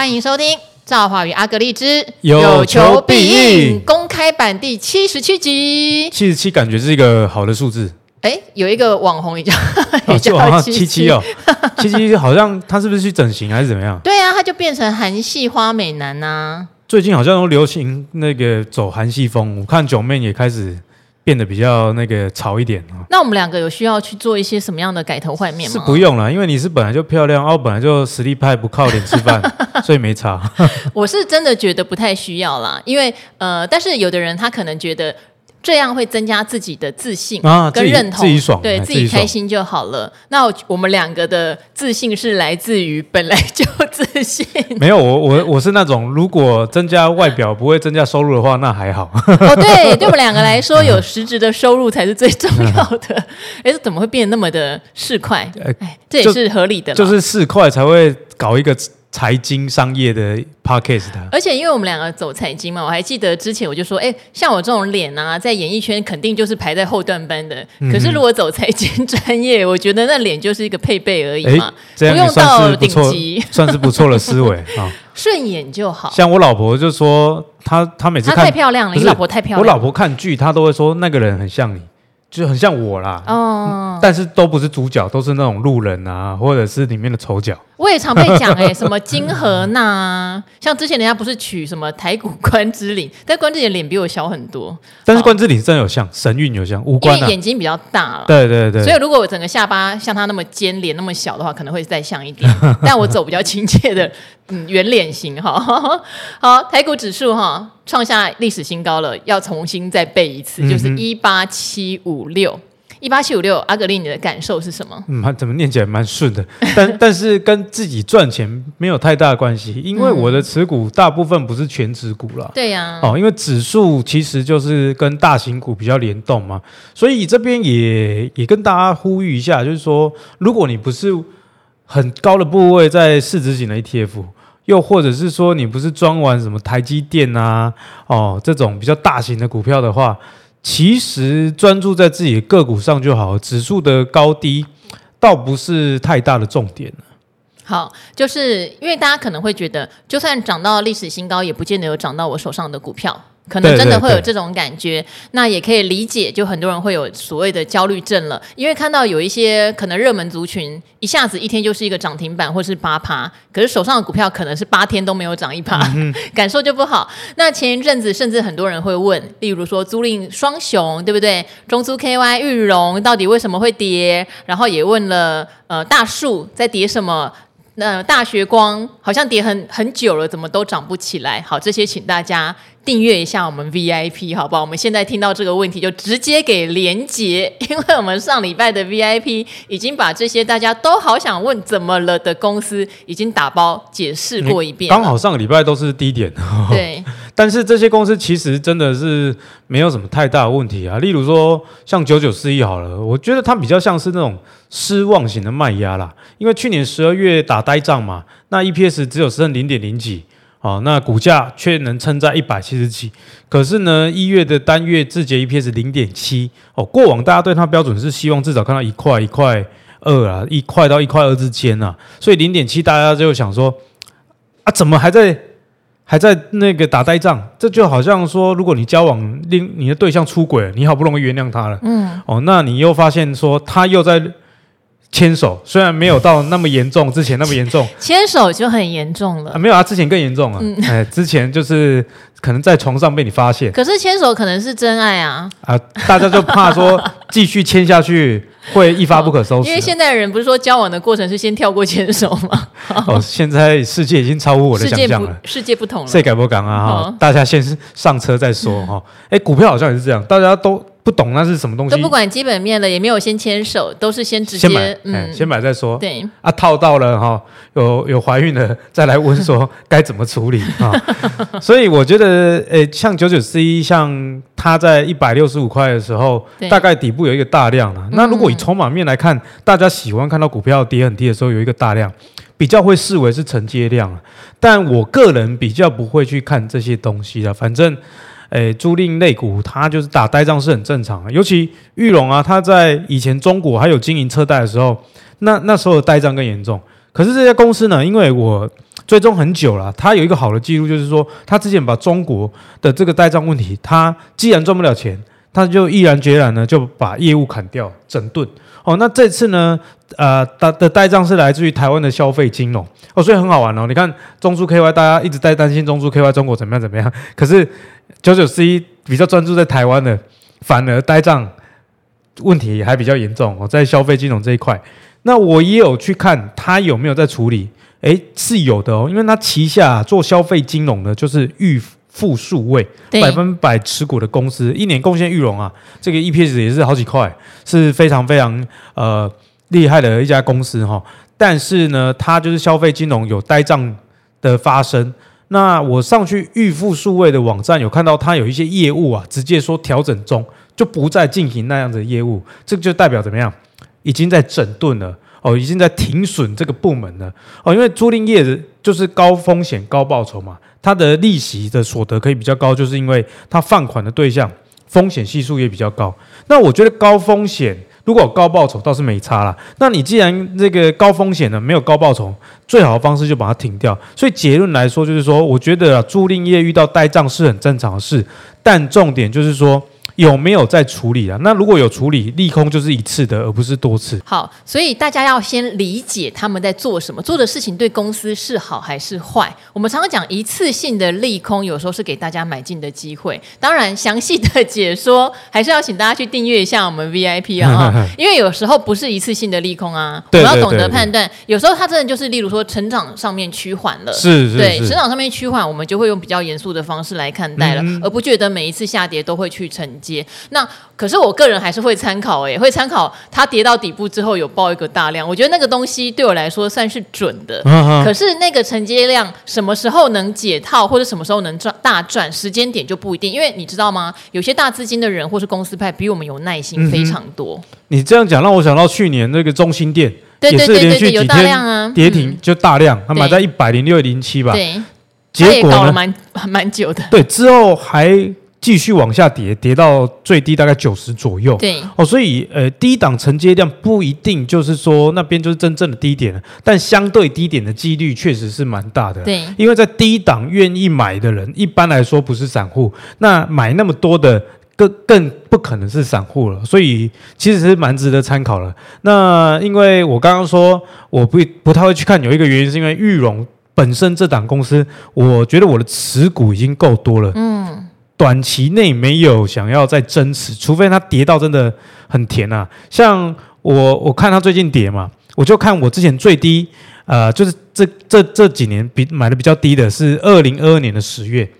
欢迎收听《造化与阿格力之有求必应》公开版第七十七集。七十七感觉是一个好的数字。哎，有一个网红也叫，也叫七七哦，七七好像他是不是去整形还是怎么样？对啊，他就变成韩系花美男呐、啊。最近好像都流行那个走韩系风，我看九妹也开始。变得比较那个潮一点啊。那我们两个有需要去做一些什么样的改头换面吗？是不用了，因为你是本来就漂亮，哦，本来就实力派，不靠脸吃饭，所以没差。我是真的觉得不太需要啦，因为呃，但是有的人他可能觉得。这样会增加自己的自信啊跟认同，啊、自己，爽，对自己开心就好了。那我们两个的自信是来自于本来就自信。没有，我我我是那种，如果增加外表不会增加收入的话，那还好。哦，对，对我们两个来说，有实质的收入才是最重要的。哎，这怎么会变得那么的市侩？哎，这也是合理的，就是市侩才会搞一个。财经商业的 podcast，而且因为我们两个走财经嘛，我还记得之前我就说，哎，像我这种脸啊，在演艺圈肯定就是排在后段班的。嗯、可是如果走财经专业，我觉得那脸就是一个配备而已嘛，不用到顶级，算是不错的思维啊，顺眼就好。像我老婆就说，她她每次看她太漂亮了，你老婆太漂亮。我老婆看剧，她都会说那个人很像你。就很像我啦，哦、嗯，但是都不是主角，都是那种路人啊，或者是里面的丑角。我也常被讲哎、欸，什么金荷娜啊，像之前人家不是取什么台股关之琳，但关之琳脸比我小很多。但是关之琳真的有像，神韵有像，五官、啊、因为眼睛比较大了。对对对。所以如果我整个下巴像他那么尖，脸那么小的话，可能会再像一点。但我走比较亲切的，嗯，圆脸型哈。好，台股指数哈创下历史新高了，要重新再背一次，就是一八七五六。一八七五六，阿格力，你的感受是什么？嗯，怎么念起来蛮顺的，但但是跟自己赚钱没有太大的关系，因为我的持股大部分不是全持股了。对呀。哦，因为指数其实就是跟大型股比较联动嘛，所以这边也也跟大家呼吁一下，就是说，如果你不是很高的部位在市值型的 ETF，又或者是说你不是装完什么台积电啊，哦这种比较大型的股票的话。其实专注在自己个股上就好，指数的高低倒不是太大的重点。好，就是因为大家可能会觉得，就算涨到历史新高，也不见得有涨到我手上的股票。可能真的会有这种感觉，对对对，那也可以理解，就很多人会有所谓的焦虑症了，因为看到有一些可能热门族群一下子一天就是一个涨停板或是八趴，可是手上的股票可能是八天都没有涨一趴，嗯、感受就不好。那前一阵子甚至很多人会问，例如说租赁双雄对不对？中租 KY 玉荣到底为什么会跌？然后也问了呃大树在跌什么？那、呃、大学光好像跌很很久了，怎么都涨不起来？好，这些请大家订阅一下我们 VIP，好不好？我们现在听到这个问题就直接给连结，因为我们上礼拜的 VIP 已经把这些大家都好想问怎么了的公司已经打包解释过一遍。刚好上个礼拜都是低点，对。但是这些公司其实真的是没有什么太大的问题啊。例如说像九九四一好了，我觉得它比较像是那种失望型的卖压啦，因为去年十二月打呆仗嘛，那 EPS 只有剩零点零几，哦，那股价却能撑在一百七十几。可是呢，一月的单月字节 EPS 零点七，哦，过往大家对它标准是希望至少看到一块一块二啊，一块到一块二之间啊，所以零点七大家就想说啊，怎么还在？还在那个打呆仗，这就好像说，如果你交往另你的对象出轨，你好不容易原谅他了，嗯，哦，那你又发现说他又在牵手，虽然没有到那么严重，之前那么严重，牵手就很严重了，啊，没有啊，之前更严重啊，嗯、哎，之前就是。可能在床上被你发现，可是牵手可能是真爱啊！啊，大家就怕说继续牵下去会一发不可收拾。因为现在的人不是说交往的过程是先跳过牵手吗？哦，现在世界已经超乎我的想象了，世界不同了。谁改不敢啊？哈，大家先上车再说哈。哎，股票好像也是这样，大家都。不懂那是什么东西，都不管基本面了，也没有先牵手，都是先直接先买，嗯，先买再说。对啊，套到了哈，有有怀孕了 再来问说该怎么处理啊。所以我觉得，诶，像九九四一，像它在一百六十五块的时候，大概底部有一个大量了。那如果以筹码面来看，嗯、大家喜欢看到股票跌很低的时候有一个大量，比较会视为是承接量。但我个人比较不会去看这些东西的，反正。诶，租赁类股它就是打呆仗是很正常的，尤其玉龙啊，它在以前中国还有经营车贷的时候，那那时候的呆仗更严重。可是这家公司呢，因为我追踪很久了，它有一个好的记录，就是说他之前把中国的这个呆账问题，他既然赚不了钱，他就毅然决然呢就把业务砍掉整顿。哦，那这次呢，呃，它的呆账是来自于台湾的消费金融哦，所以很好玩哦。你看中租 KY，大家一直在担心中租 KY 中国怎么样怎么样，可是九九 C 比较专注在台湾的，反而呆账问题还比较严重哦，在消费金融这一块。那我也有去看他有没有在处理，诶，是有的哦，因为他旗下做消费金融的，就是裕富数位百分百持股的公司，一年贡献裕隆啊，这个 EPS 也是好几块，是非常非常呃厉害的一家公司哈。但是呢，它就是消费金融有呆账的发生。那我上去预付数位的网站有看到它有一些业务啊，直接说调整中，就不再进行那样的业务，这个就代表怎么样？已经在整顿了哦，已经在停损这个部门了哦，因为租赁业的就是高风险高报酬嘛，它的利息的所得可以比较高，就是因为它放款的对象风险系数也比较高。那我觉得高风险如果高报酬倒是没差啦。那你既然这个高风险呢没有高报酬，最好的方式就把它停掉。所以结论来说就是说，我觉得租赁业遇到呆账是很正常的事，但重点就是说。有没有在处理啊？那如果有处理，利空就是一次的，而不是多次。好，所以大家要先理解他们在做什么，做的事情对公司是好还是坏。我们常常讲一次性的利空，有时候是给大家买进的机会。当然，详细的解说 还是要请大家去订阅一下我们 VIP 啊，因为有时候不是一次性的利空啊，我们要懂得判断。有时候它真的就是，例如说成长上面趋缓了，是是，对，成长上面趋缓，我们就会用比较严肃的方式来看待了，而不觉得每一次下跌都会去承接。那可是我个人还是会参考哎，会参考它跌到底部之后有报一个大量，我觉得那个东西对我来说算是准的。可是那个承接量什么时候能解套，或者什么时候能赚大赚，时间点就不一定。因为你知道吗？有些大资金的人或是公司派比我们有耐心非常多。你这样讲让我想到去年那个中心店，对对对对，有大量啊，跌停就大量，他买在一百零六零七吧。对，结果呢？蛮蛮久的。对，之后还。继续往下跌，跌到最低大概九十左右。对哦，所以呃，低档承接量不一定就是说那边就是真正的低点，但相对低点的几率确实是蛮大的。对，因为在低档愿意买的人，一般来说不是散户，那买那么多的更更不可能是散户了，所以其实是蛮值得参考了。那因为我刚刚说我不不太会去看，有一个原因是因为玉龙本身这档公司，我觉得我的持股已经够多了。嗯。短期内没有想要再增持，除非它跌到真的很甜啊。像我，我看它最近跌嘛，我就看我之前最低，呃，就是这这这几年比买的比较低的是二零二二年的十月，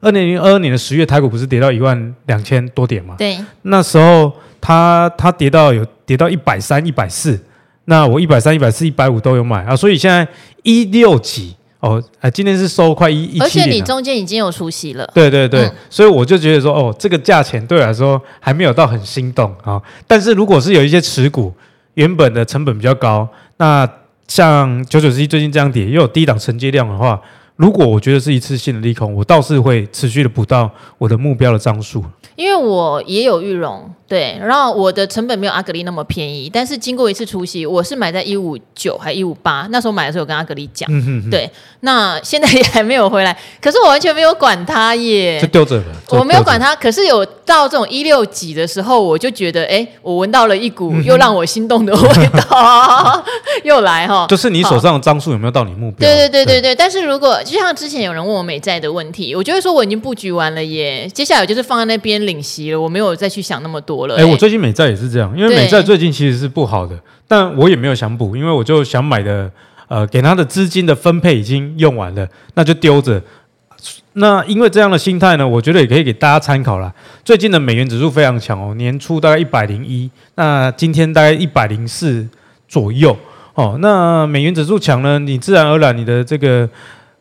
二零二二年的十月台股不是跌到一万两千多点嘛？对，那时候它它跌到有跌到一百三、一百四，那我一百三、一百四、一百五都有买啊，所以现在一六几。哦，哎，今天是收快一一七，而且你中间已经有出息了。对对对，嗯、所以我就觉得说，哦，这个价钱对我来说还没有到很心动啊、哦。但是如果是有一些持股原本的成本比较高，那像九九 C 最近这样跌，又有低档承接量的话，如果我觉得是一次性的利空，我倒是会持续的补到我的目标的张数。因为我也有裕隆。对，然后我的成本没有阿格丽那么便宜，但是经过一次除息，我是买在一五九还一五八，那时候买的时候我跟阿格丽讲，嗯、哼哼。对，那现在也还没有回来，可是我完全没有管它耶，就丢着了，我没有管它，可是有到这种一六几的时候，我就觉得，哎，我闻到了一股又让我心动的味道，又来哈，就是你手上的张数有没有到你目标？对对对对对，但是如果就像之前有人问我美债的问题，我就会说我已经布局完了耶，接下来我就是放在那边领息了，我没有再去想那么多。哎、欸，我最近美债也是这样，因为美债最近其实是不好的，但我也没有想补，因为我就想买的，呃，给他的资金的分配已经用完了，那就丢着。那因为这样的心态呢，我觉得也可以给大家参考啦。最近的美元指数非常强哦，年初大概一百零一，那今天大概一百零四左右哦。那美元指数强呢，你自然而然你的这个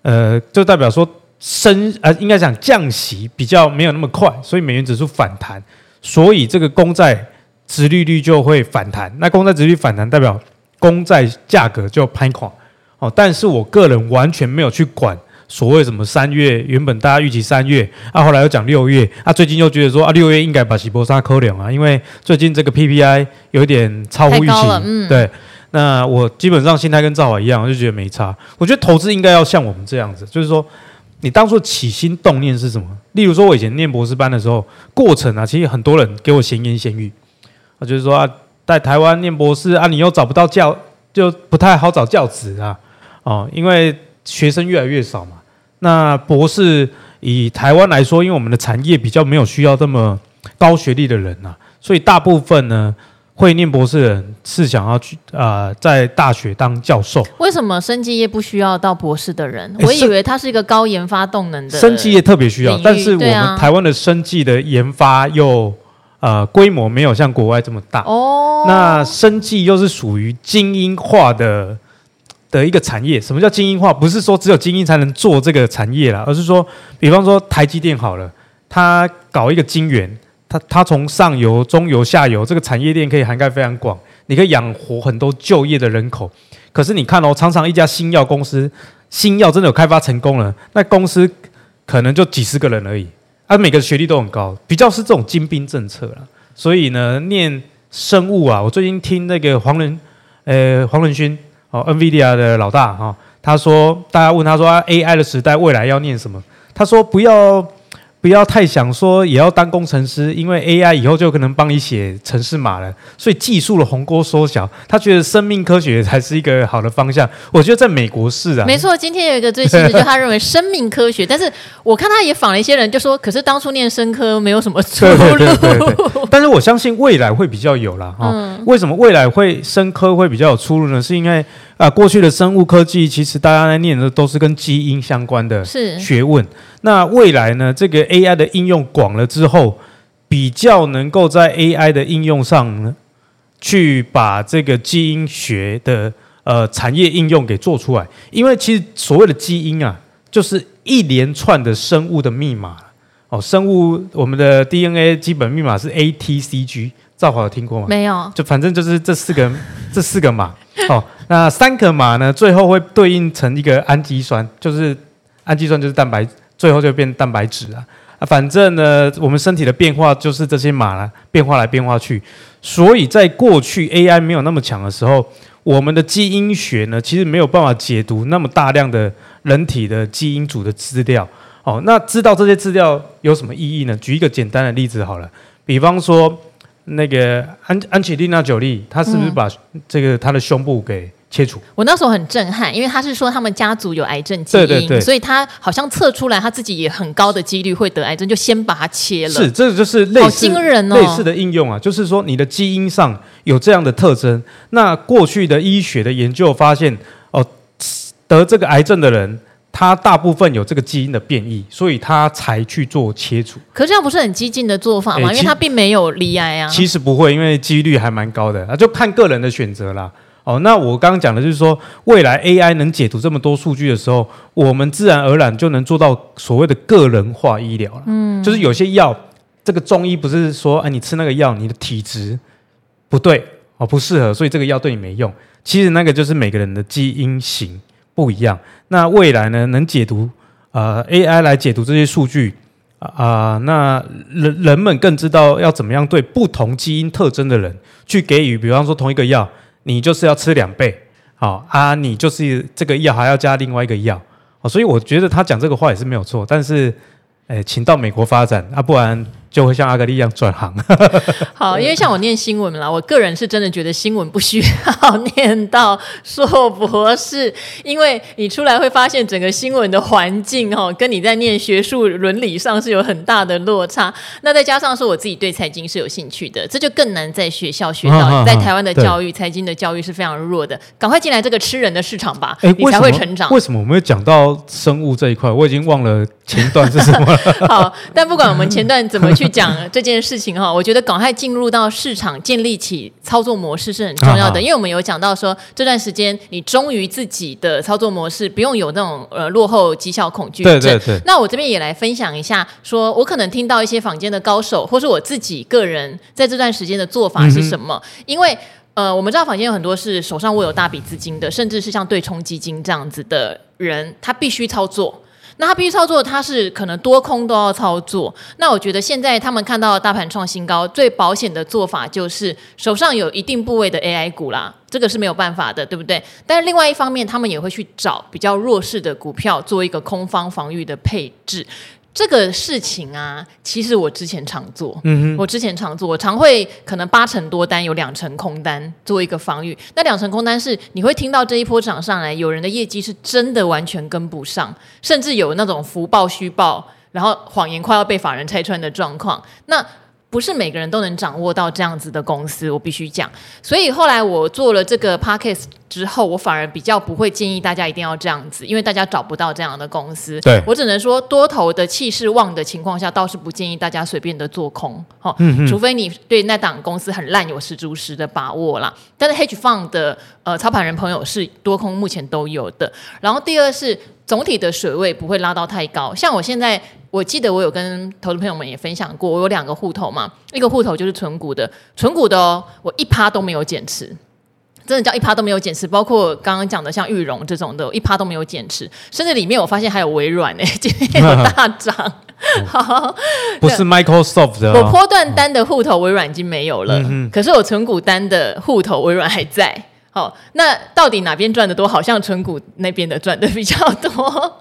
呃，就代表说升呃，应该讲降息比较没有那么快，所以美元指数反弹。所以这个公债殖利率就会反弹，那公债殖利率反弹代表公债价格就攀垮哦。但是我个人完全没有去管所谓什么三月，原本大家预期三月啊，后来又讲六月啊，最近又觉得说啊，六月应该把喜波沙扣两啊，因为最近这个 PPI 有点超乎预期，嗯、对。那我基本上心态跟赵华一样，我就觉得没差。我觉得投资应该要像我们这样子，就是说，你当初起心动念是什么？例如说，我以前念博士班的时候，过程啊，其实很多人给我闲言闲语，我就是说啊，在台湾念博士啊，你又找不到教，就不太好找教职啊，哦，因为学生越来越少嘛。那博士以台湾来说，因为我们的产业比较没有需要这么高学历的人呐、啊，所以大部分呢。会念博士的人是想要去啊、呃，在大学当教授。为什么生技业不需要到博士的人？我以为它是一个高研发动能的。生技业特别需要，但是我们台湾的生技的研发又呃规模没有像国外这么大。哦。那生技又是属于精英化的的一个产业。什么叫精英化？不是说只有精英才能做这个产业啦，而是说，比方说台积电好了，它搞一个晶圆。它它从上游、中游、下游这个产业链可以涵盖非常广，你可以养活很多就业的人口。可是你看哦，常常一家新药公司，新药真的有开发成功了，那公司可能就几十个人而已，啊，每个学历都很高，比较是这种精兵政策了。所以呢，念生物啊，我最近听那个黄仁，呃，黄仁勋哦，NVIDIA 的老大哈、他说，大家问他说、啊、AI 的时代未来要念什么？他说不要。不要太想说也要当工程师，因为 AI 以后就可能帮你写程式码了。所以技术的鸿沟缩小，他觉得生命科学才是一个好的方向。我觉得在美国是啊，没错。今天有一个最新的，就他认为生命科学，但是我看他也访了一些人，就说，可是当初念生科没有什么出路。对对对对对，但是我相信未来会比较有啦。哈、嗯。为什么未来会生科会比较有出路呢？是因为啊，过去的生物科技其实大家在念的都是跟基因相关的学问。那未来呢？这个 AI 的应用广了之后，比较能够在 AI 的应用上呢，去把这个基因学的呃产业应用给做出来。因为其实所谓的基因啊，就是一连串的生物的密码哦。生物我们的 DNA 基本密码是 ATCG，赵华有听过吗？没有。就反正就是这四个这四个码哦。那三个码呢，最后会对应成一个氨基酸，就是氨基酸就是蛋白，最后就变蛋白质了啊。反正呢，我们身体的变化就是这些码了，变化来变化去。所以在过去 AI 没有那么强的时候，我们的基因学呢，其实没有办法解读那么大量的人体的基因组的资料。哦，那知道这些资料有什么意义呢？举一个简单的例子好了，比方说那个安安吉丽娜·九莉，她是不是把这个她的胸部给切除，我那时候很震撼，因为他是说他们家族有癌症基因，对对对，所以他好像测出来他自己也很高的几率会得癌症，就先把它切了。是，这就是类似惊人哦，类似的应用啊，就是说你的基因上有这样的特征。那过去的医学的研究发现，哦，得这个癌症的人，他大部分有这个基因的变异，所以他才去做切除。可是这样不是很激进的做法吗？因为他并没有离癌啊。其实不会，因为几率还蛮高的，那就看个人的选择啦。哦，那我刚刚讲的就是说，未来 AI 能解读这么多数据的时候，我们自然而然就能做到所谓的个人化医疗了。嗯，就是有些药，这个中医不是说，哎，你吃那个药，你的体质不对哦，不适合，所以这个药对你没用。其实那个就是每个人的基因型不一样。那未来呢，能解读呃 AI 来解读这些数据啊、呃，那人人们更知道要怎么样对不同基因特征的人去给予，比方说同一个药。你就是要吃两倍，好啊，你就是这个药还要加另外一个药，所以我觉得他讲这个话也是没有错，但是，诶，请到美国发展啊，不然。就会像阿格丽一样转行。好，因为像我念新闻啦，我个人是真的觉得新闻不需要念到硕博士，因为你出来会发现整个新闻的环境哦，跟你在念学术伦理上是有很大的落差。那再加上说我自己对财经是有兴趣的，这就更难在学校 学到。在台湾的教育，财经的教育是非常弱的。赶快进来这个吃人的市场吧，你才会成长。为什么我没有讲到生物这一块？我已经忘了前段是什么了。好，但不管我们前段怎么去。讲这件事情哈，我觉得赶快进入到市场，建立起操作模式是很重要的。因为我们有讲到说，这段时间你忠于自己的操作模式，不用有那种呃落后绩效恐惧症。对对对。那我这边也来分享一下，说我可能听到一些坊间的高手，或是我自己个人在这段时间的做法是什么？因为呃，我们知道坊间有很多是手上握有大笔资金的，甚至是像对冲基金这样子的人，他必须操作。那他必须操作，他是可能多空都要操作。那我觉得现在他们看到大盘创新高，最保险的做法就是手上有一定部位的 AI 股啦，这个是没有办法的，对不对？但是另外一方面，他们也会去找比较弱势的股票，做一个空方防御的配置。这个事情啊，其实我之前常做，嗯哼，我之前常做，我常会可能八成多单有两成空单做一个防御。那两成空单是你会听到这一波涨上来，有人的业绩是真的完全跟不上，甚至有那种福报虚报，然后谎言快要被法人拆穿的状况。那不是每个人都能掌握到这样子的公司，我必须讲。所以后来我做了这个 podcast 之后，我反而比较不会建议大家一定要这样子，因为大家找不到这样的公司。对，我只能说，多头的气势旺的情况下，倒是不建议大家随便的做空。好、嗯，除非你对那档公司很烂，有十足十的把握啦。但是 hedge fund 的呃操盘人朋友是多空目前都有的。然后第二是总体的水位不会拉到太高，像我现在。我记得我有跟投资朋友们也分享过，我有两个户头嘛，一个户头就是纯股的，纯股的哦，我一趴都没有减持，真的叫一趴都没有减持，包括刚刚讲的像玉荣这种的，一趴都没有减持，甚至里面我发现还有微软呢，今天有大涨，好，不是 Microsoft 的，我波段单的户头微软已经没有了，可是我存股单的户头微软还在。好，那到底哪边赚的多？好像存股那边的赚的比较多。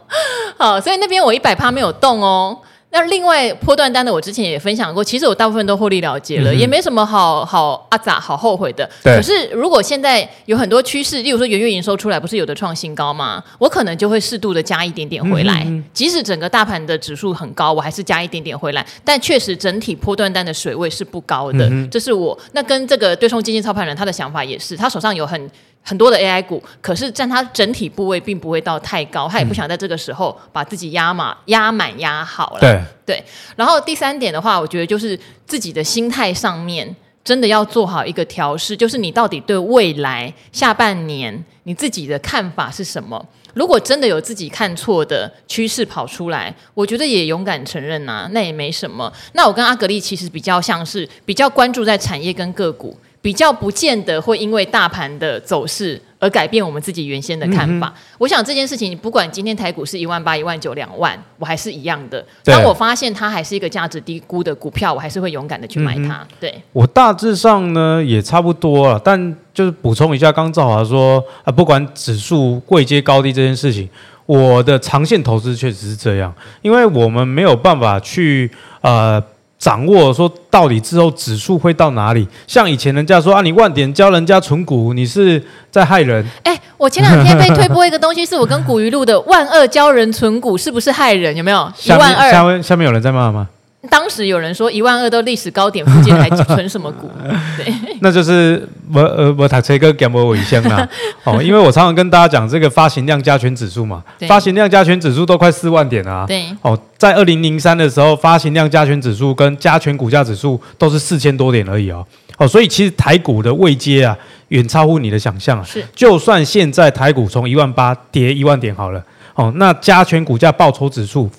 好，所以那边我一百趴没有动哦。那另外波段单的，我之前也分享过，其实我大部分都获利了结了，嗯、也没什么好好阿咋好后悔的。对可是如果现在有很多趋势，例如说元月营收出来，不是有的创新高吗？我可能就会适度的加一点点回来。嗯、即使整个大盘的指数很高，我还是加一点点回来。但确实整体波段单的水位是不高的，嗯、这是我那跟这个对冲基金操盘人他的想法也是，他手上有很。很多的 AI 股，可是占它整体部位并不会到太高，他也不想在这个时候把自己压满、压满、压好了。对对。然后第三点的话，我觉得就是自己的心态上面真的要做好一个调试，就是你到底对未来下半年你自己的看法是什么？如果真的有自己看错的趋势跑出来，我觉得也勇敢承认呐、啊，那也没什么。那我跟阿格力其实比较像是比较关注在产业跟个股。比较不见得会因为大盘的走势而改变我们自己原先的看法。嗯、我想这件事情，不管今天台股是一万八、一万九、两万，我还是一样的。当我发现它还是一个价值低估的股票，我还是会勇敢的去买它。嗯、对，我大致上呢也差不多了，但就是补充一下，刚兆华说啊，不管指数贵阶高低这件事情，我的长线投资确实是这样，因为我们没有办法去呃。掌握说到底之后指数会到哪里？像以前人家说啊，你万点教人家存股，你是在害人。哎，我前两天被推播一个东西，是我跟古鱼录的万二教人存股，是不是害人？有没有？一万二。下面下面有人在骂吗？当时有人说一万二都历史高点附近还存什么股？对，那就是我呃我塔车哥给我尾箱啦。哦，因为我常常跟大家讲这个发行量加权指数嘛，对发行量加权指数都快四万点啊。对。哦，在二零零三的时候，发行量加权指数跟加权股价指数都是四千多点而已哦。哦，所以其实台股的位阶啊，远超乎你的想象啊。是。就算现在台股从一万八跌一万点好了，哦，那加权股价报酬指数。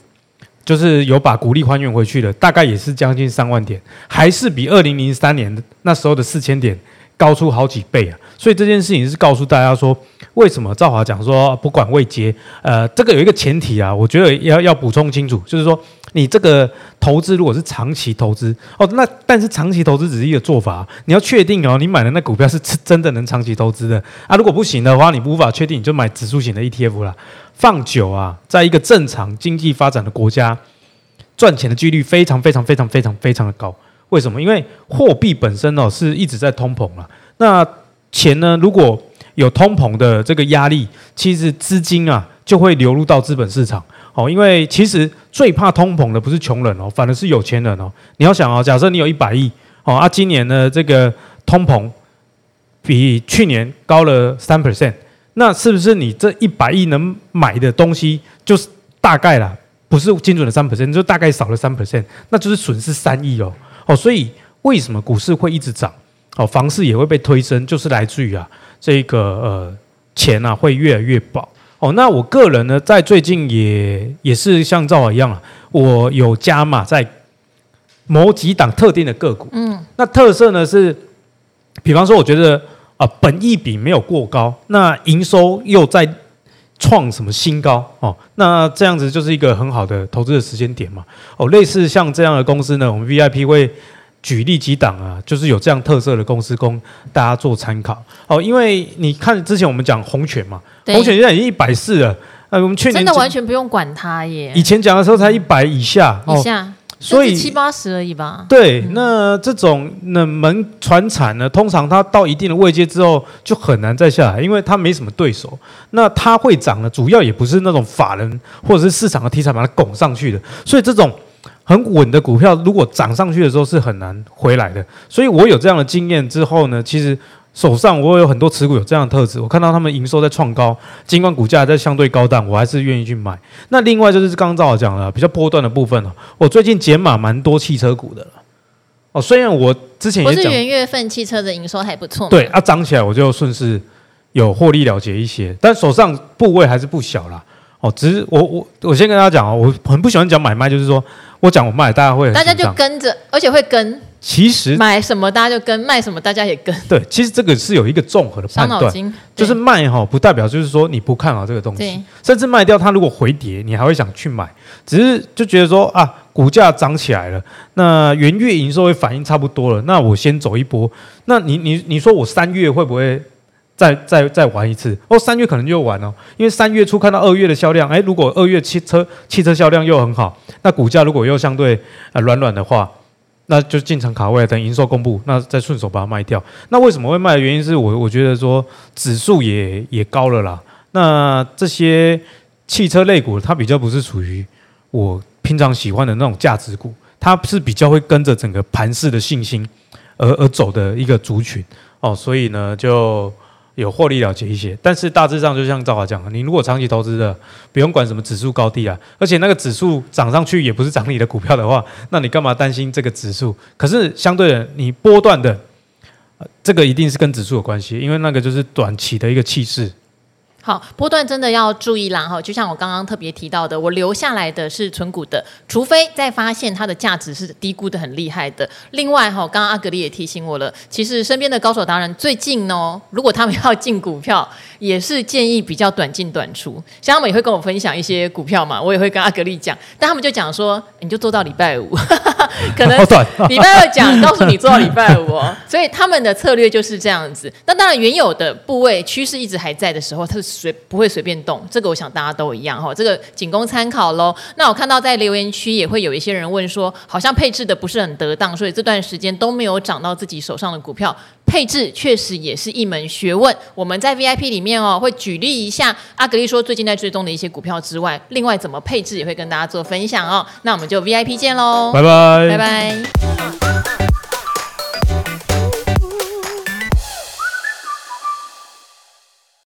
就是有把股利还原回去的，大概也是将近三万点，还是比二零零三年那时候的四千点高出好几倍啊！所以这件事情是告诉大家说，为什么赵华讲说不管未接，呃，这个有一个前提啊，我觉得要要补充清楚，就是说你这个投资如果是长期投资哦，那但是长期投资只是一个做法，你要确定哦，你买的那股票是真的能长期投资的啊，如果不行的话，你无法确定，你就买指数型的 ETF 啦。放久啊，在一个正常经济发展的国家，赚钱的几率非常非常非常非常非常的高。为什么？因为货币本身哦是一直在通膨了。那钱呢，如果有通膨的这个压力，其实资金啊就会流入到资本市场。哦，因为其实最怕通膨的不是穷人哦，反而是有钱人哦。你要想哦，假设你有一百亿哦，啊，今年的这个通膨比去年高了三 percent。那是不是你这一百亿能买的东西就是大概啦，不是精准的三 percent，就大概少了三 percent，那就是损失三亿哦哦，所以为什么股市会一直涨？哦，房市也会被推升，就是来自于啊这个呃钱啊会越来越薄哦。那我个人呢，在最近也也是像赵华一样啊，我有加码在某几档特定的个股，嗯，那特色呢是，比方说我觉得。啊，本益比没有过高，那营收又在创什么新高哦，那这样子就是一个很好的投资的时间点嘛。哦，类似像这样的公司呢，我们 VIP 会举例几档啊，就是有这样特色的公司供大家做参考。哦，因为你看之前我们讲红犬嘛，红犬现在已经一百四了，呃，我们去年真的完全不用管它耶。以前讲的时候才一百以下，以下。哦所以七八十而已吧。对，那这种冷门传产呢，通常它到一定的位阶之后就很难再下来，因为它没什么对手。那它会涨呢，主要也不是那种法人或者是市场的题材把它拱上去的。所以这种很稳的股票，如果涨上去的时候是很难回来的。所以我有这样的经验之后呢，其实。手上我有很多持股有这样的特质，我看到他们营收在创高，尽管股价在相对高档，我还是愿意去买。那另外就是刚刚赵老讲了，比较波段的部分哦，我最近减码蛮多汽车股的哦，虽然我之前也讲不是元月份汽车的营收还不错，对啊，涨起来我就顺势有获利了结一些，但手上部位还是不小啦。哦。只是我我我先跟大家讲哦，我很不喜欢讲买卖，就是说我讲我卖，大家会大家就跟着，而且会跟。其实买什么大家就跟，卖什么大家也跟。对，其实这个是有一个综合的判断，就是卖哈不代表就是说你不看好这个东西，甚至卖掉它如果回跌，你还会想去买，只是就觉得说啊，股价涨起来了，那元月营收会反应差不多了，那我先走一波。那你你你说我三月会不会再再再玩一次？哦，三月可能就玩哦，因为三月初看到二月的销量，哎，如果二月汽车汽车销量又很好，那股价如果又相对呃软软的话。那就进场卡位，等营收公布，那再顺手把它卖掉。那为什么会卖的原因是我我觉得说指数也也高了啦。那这些汽车类股，它比较不是属于我平常喜欢的那种价值股，它是比较会跟着整个盘势的信心而而走的一个族群哦。所以呢，就。有获利了结一些，但是大致上就像赵华讲的，你如果长期投资的，不用管什么指数高低啊，而且那个指数涨上去也不是涨你的股票的话，那你干嘛担心这个指数？可是相对的，你波段的，这个一定是跟指数有关系，因为那个就是短期的一个气势。好，波段真的要注意啦哈！就像我刚刚特别提到的，我留下来的是存股的，除非再发现它的价值是低估的很厉害的。另外哈，刚刚阿格力也提醒我了，其实身边的高手达人最近呢，如果他们要进股票，也是建议比较短进短出。像他们也会跟我分享一些股票嘛，我也会跟阿格力讲，但他们就讲说，你就做到礼拜五，可能礼拜二讲，告诉你做到礼拜五哦。所以他们的策略就是这样子。那当然，原有的部位趋势一直还在的时候，它是。随不会随便动，这个我想大家都一样哈，这个仅供参考喽。那我看到在留言区也会有一些人问说，好像配置的不是很得当，所以这段时间都没有涨到自己手上的股票。配置确实也是一门学问。我们在 VIP 里面哦，会举例一下阿格丽说最近在追踪的一些股票之外，另外怎么配置也会跟大家做分享哦。那我们就 VIP 见喽，拜拜，拜拜。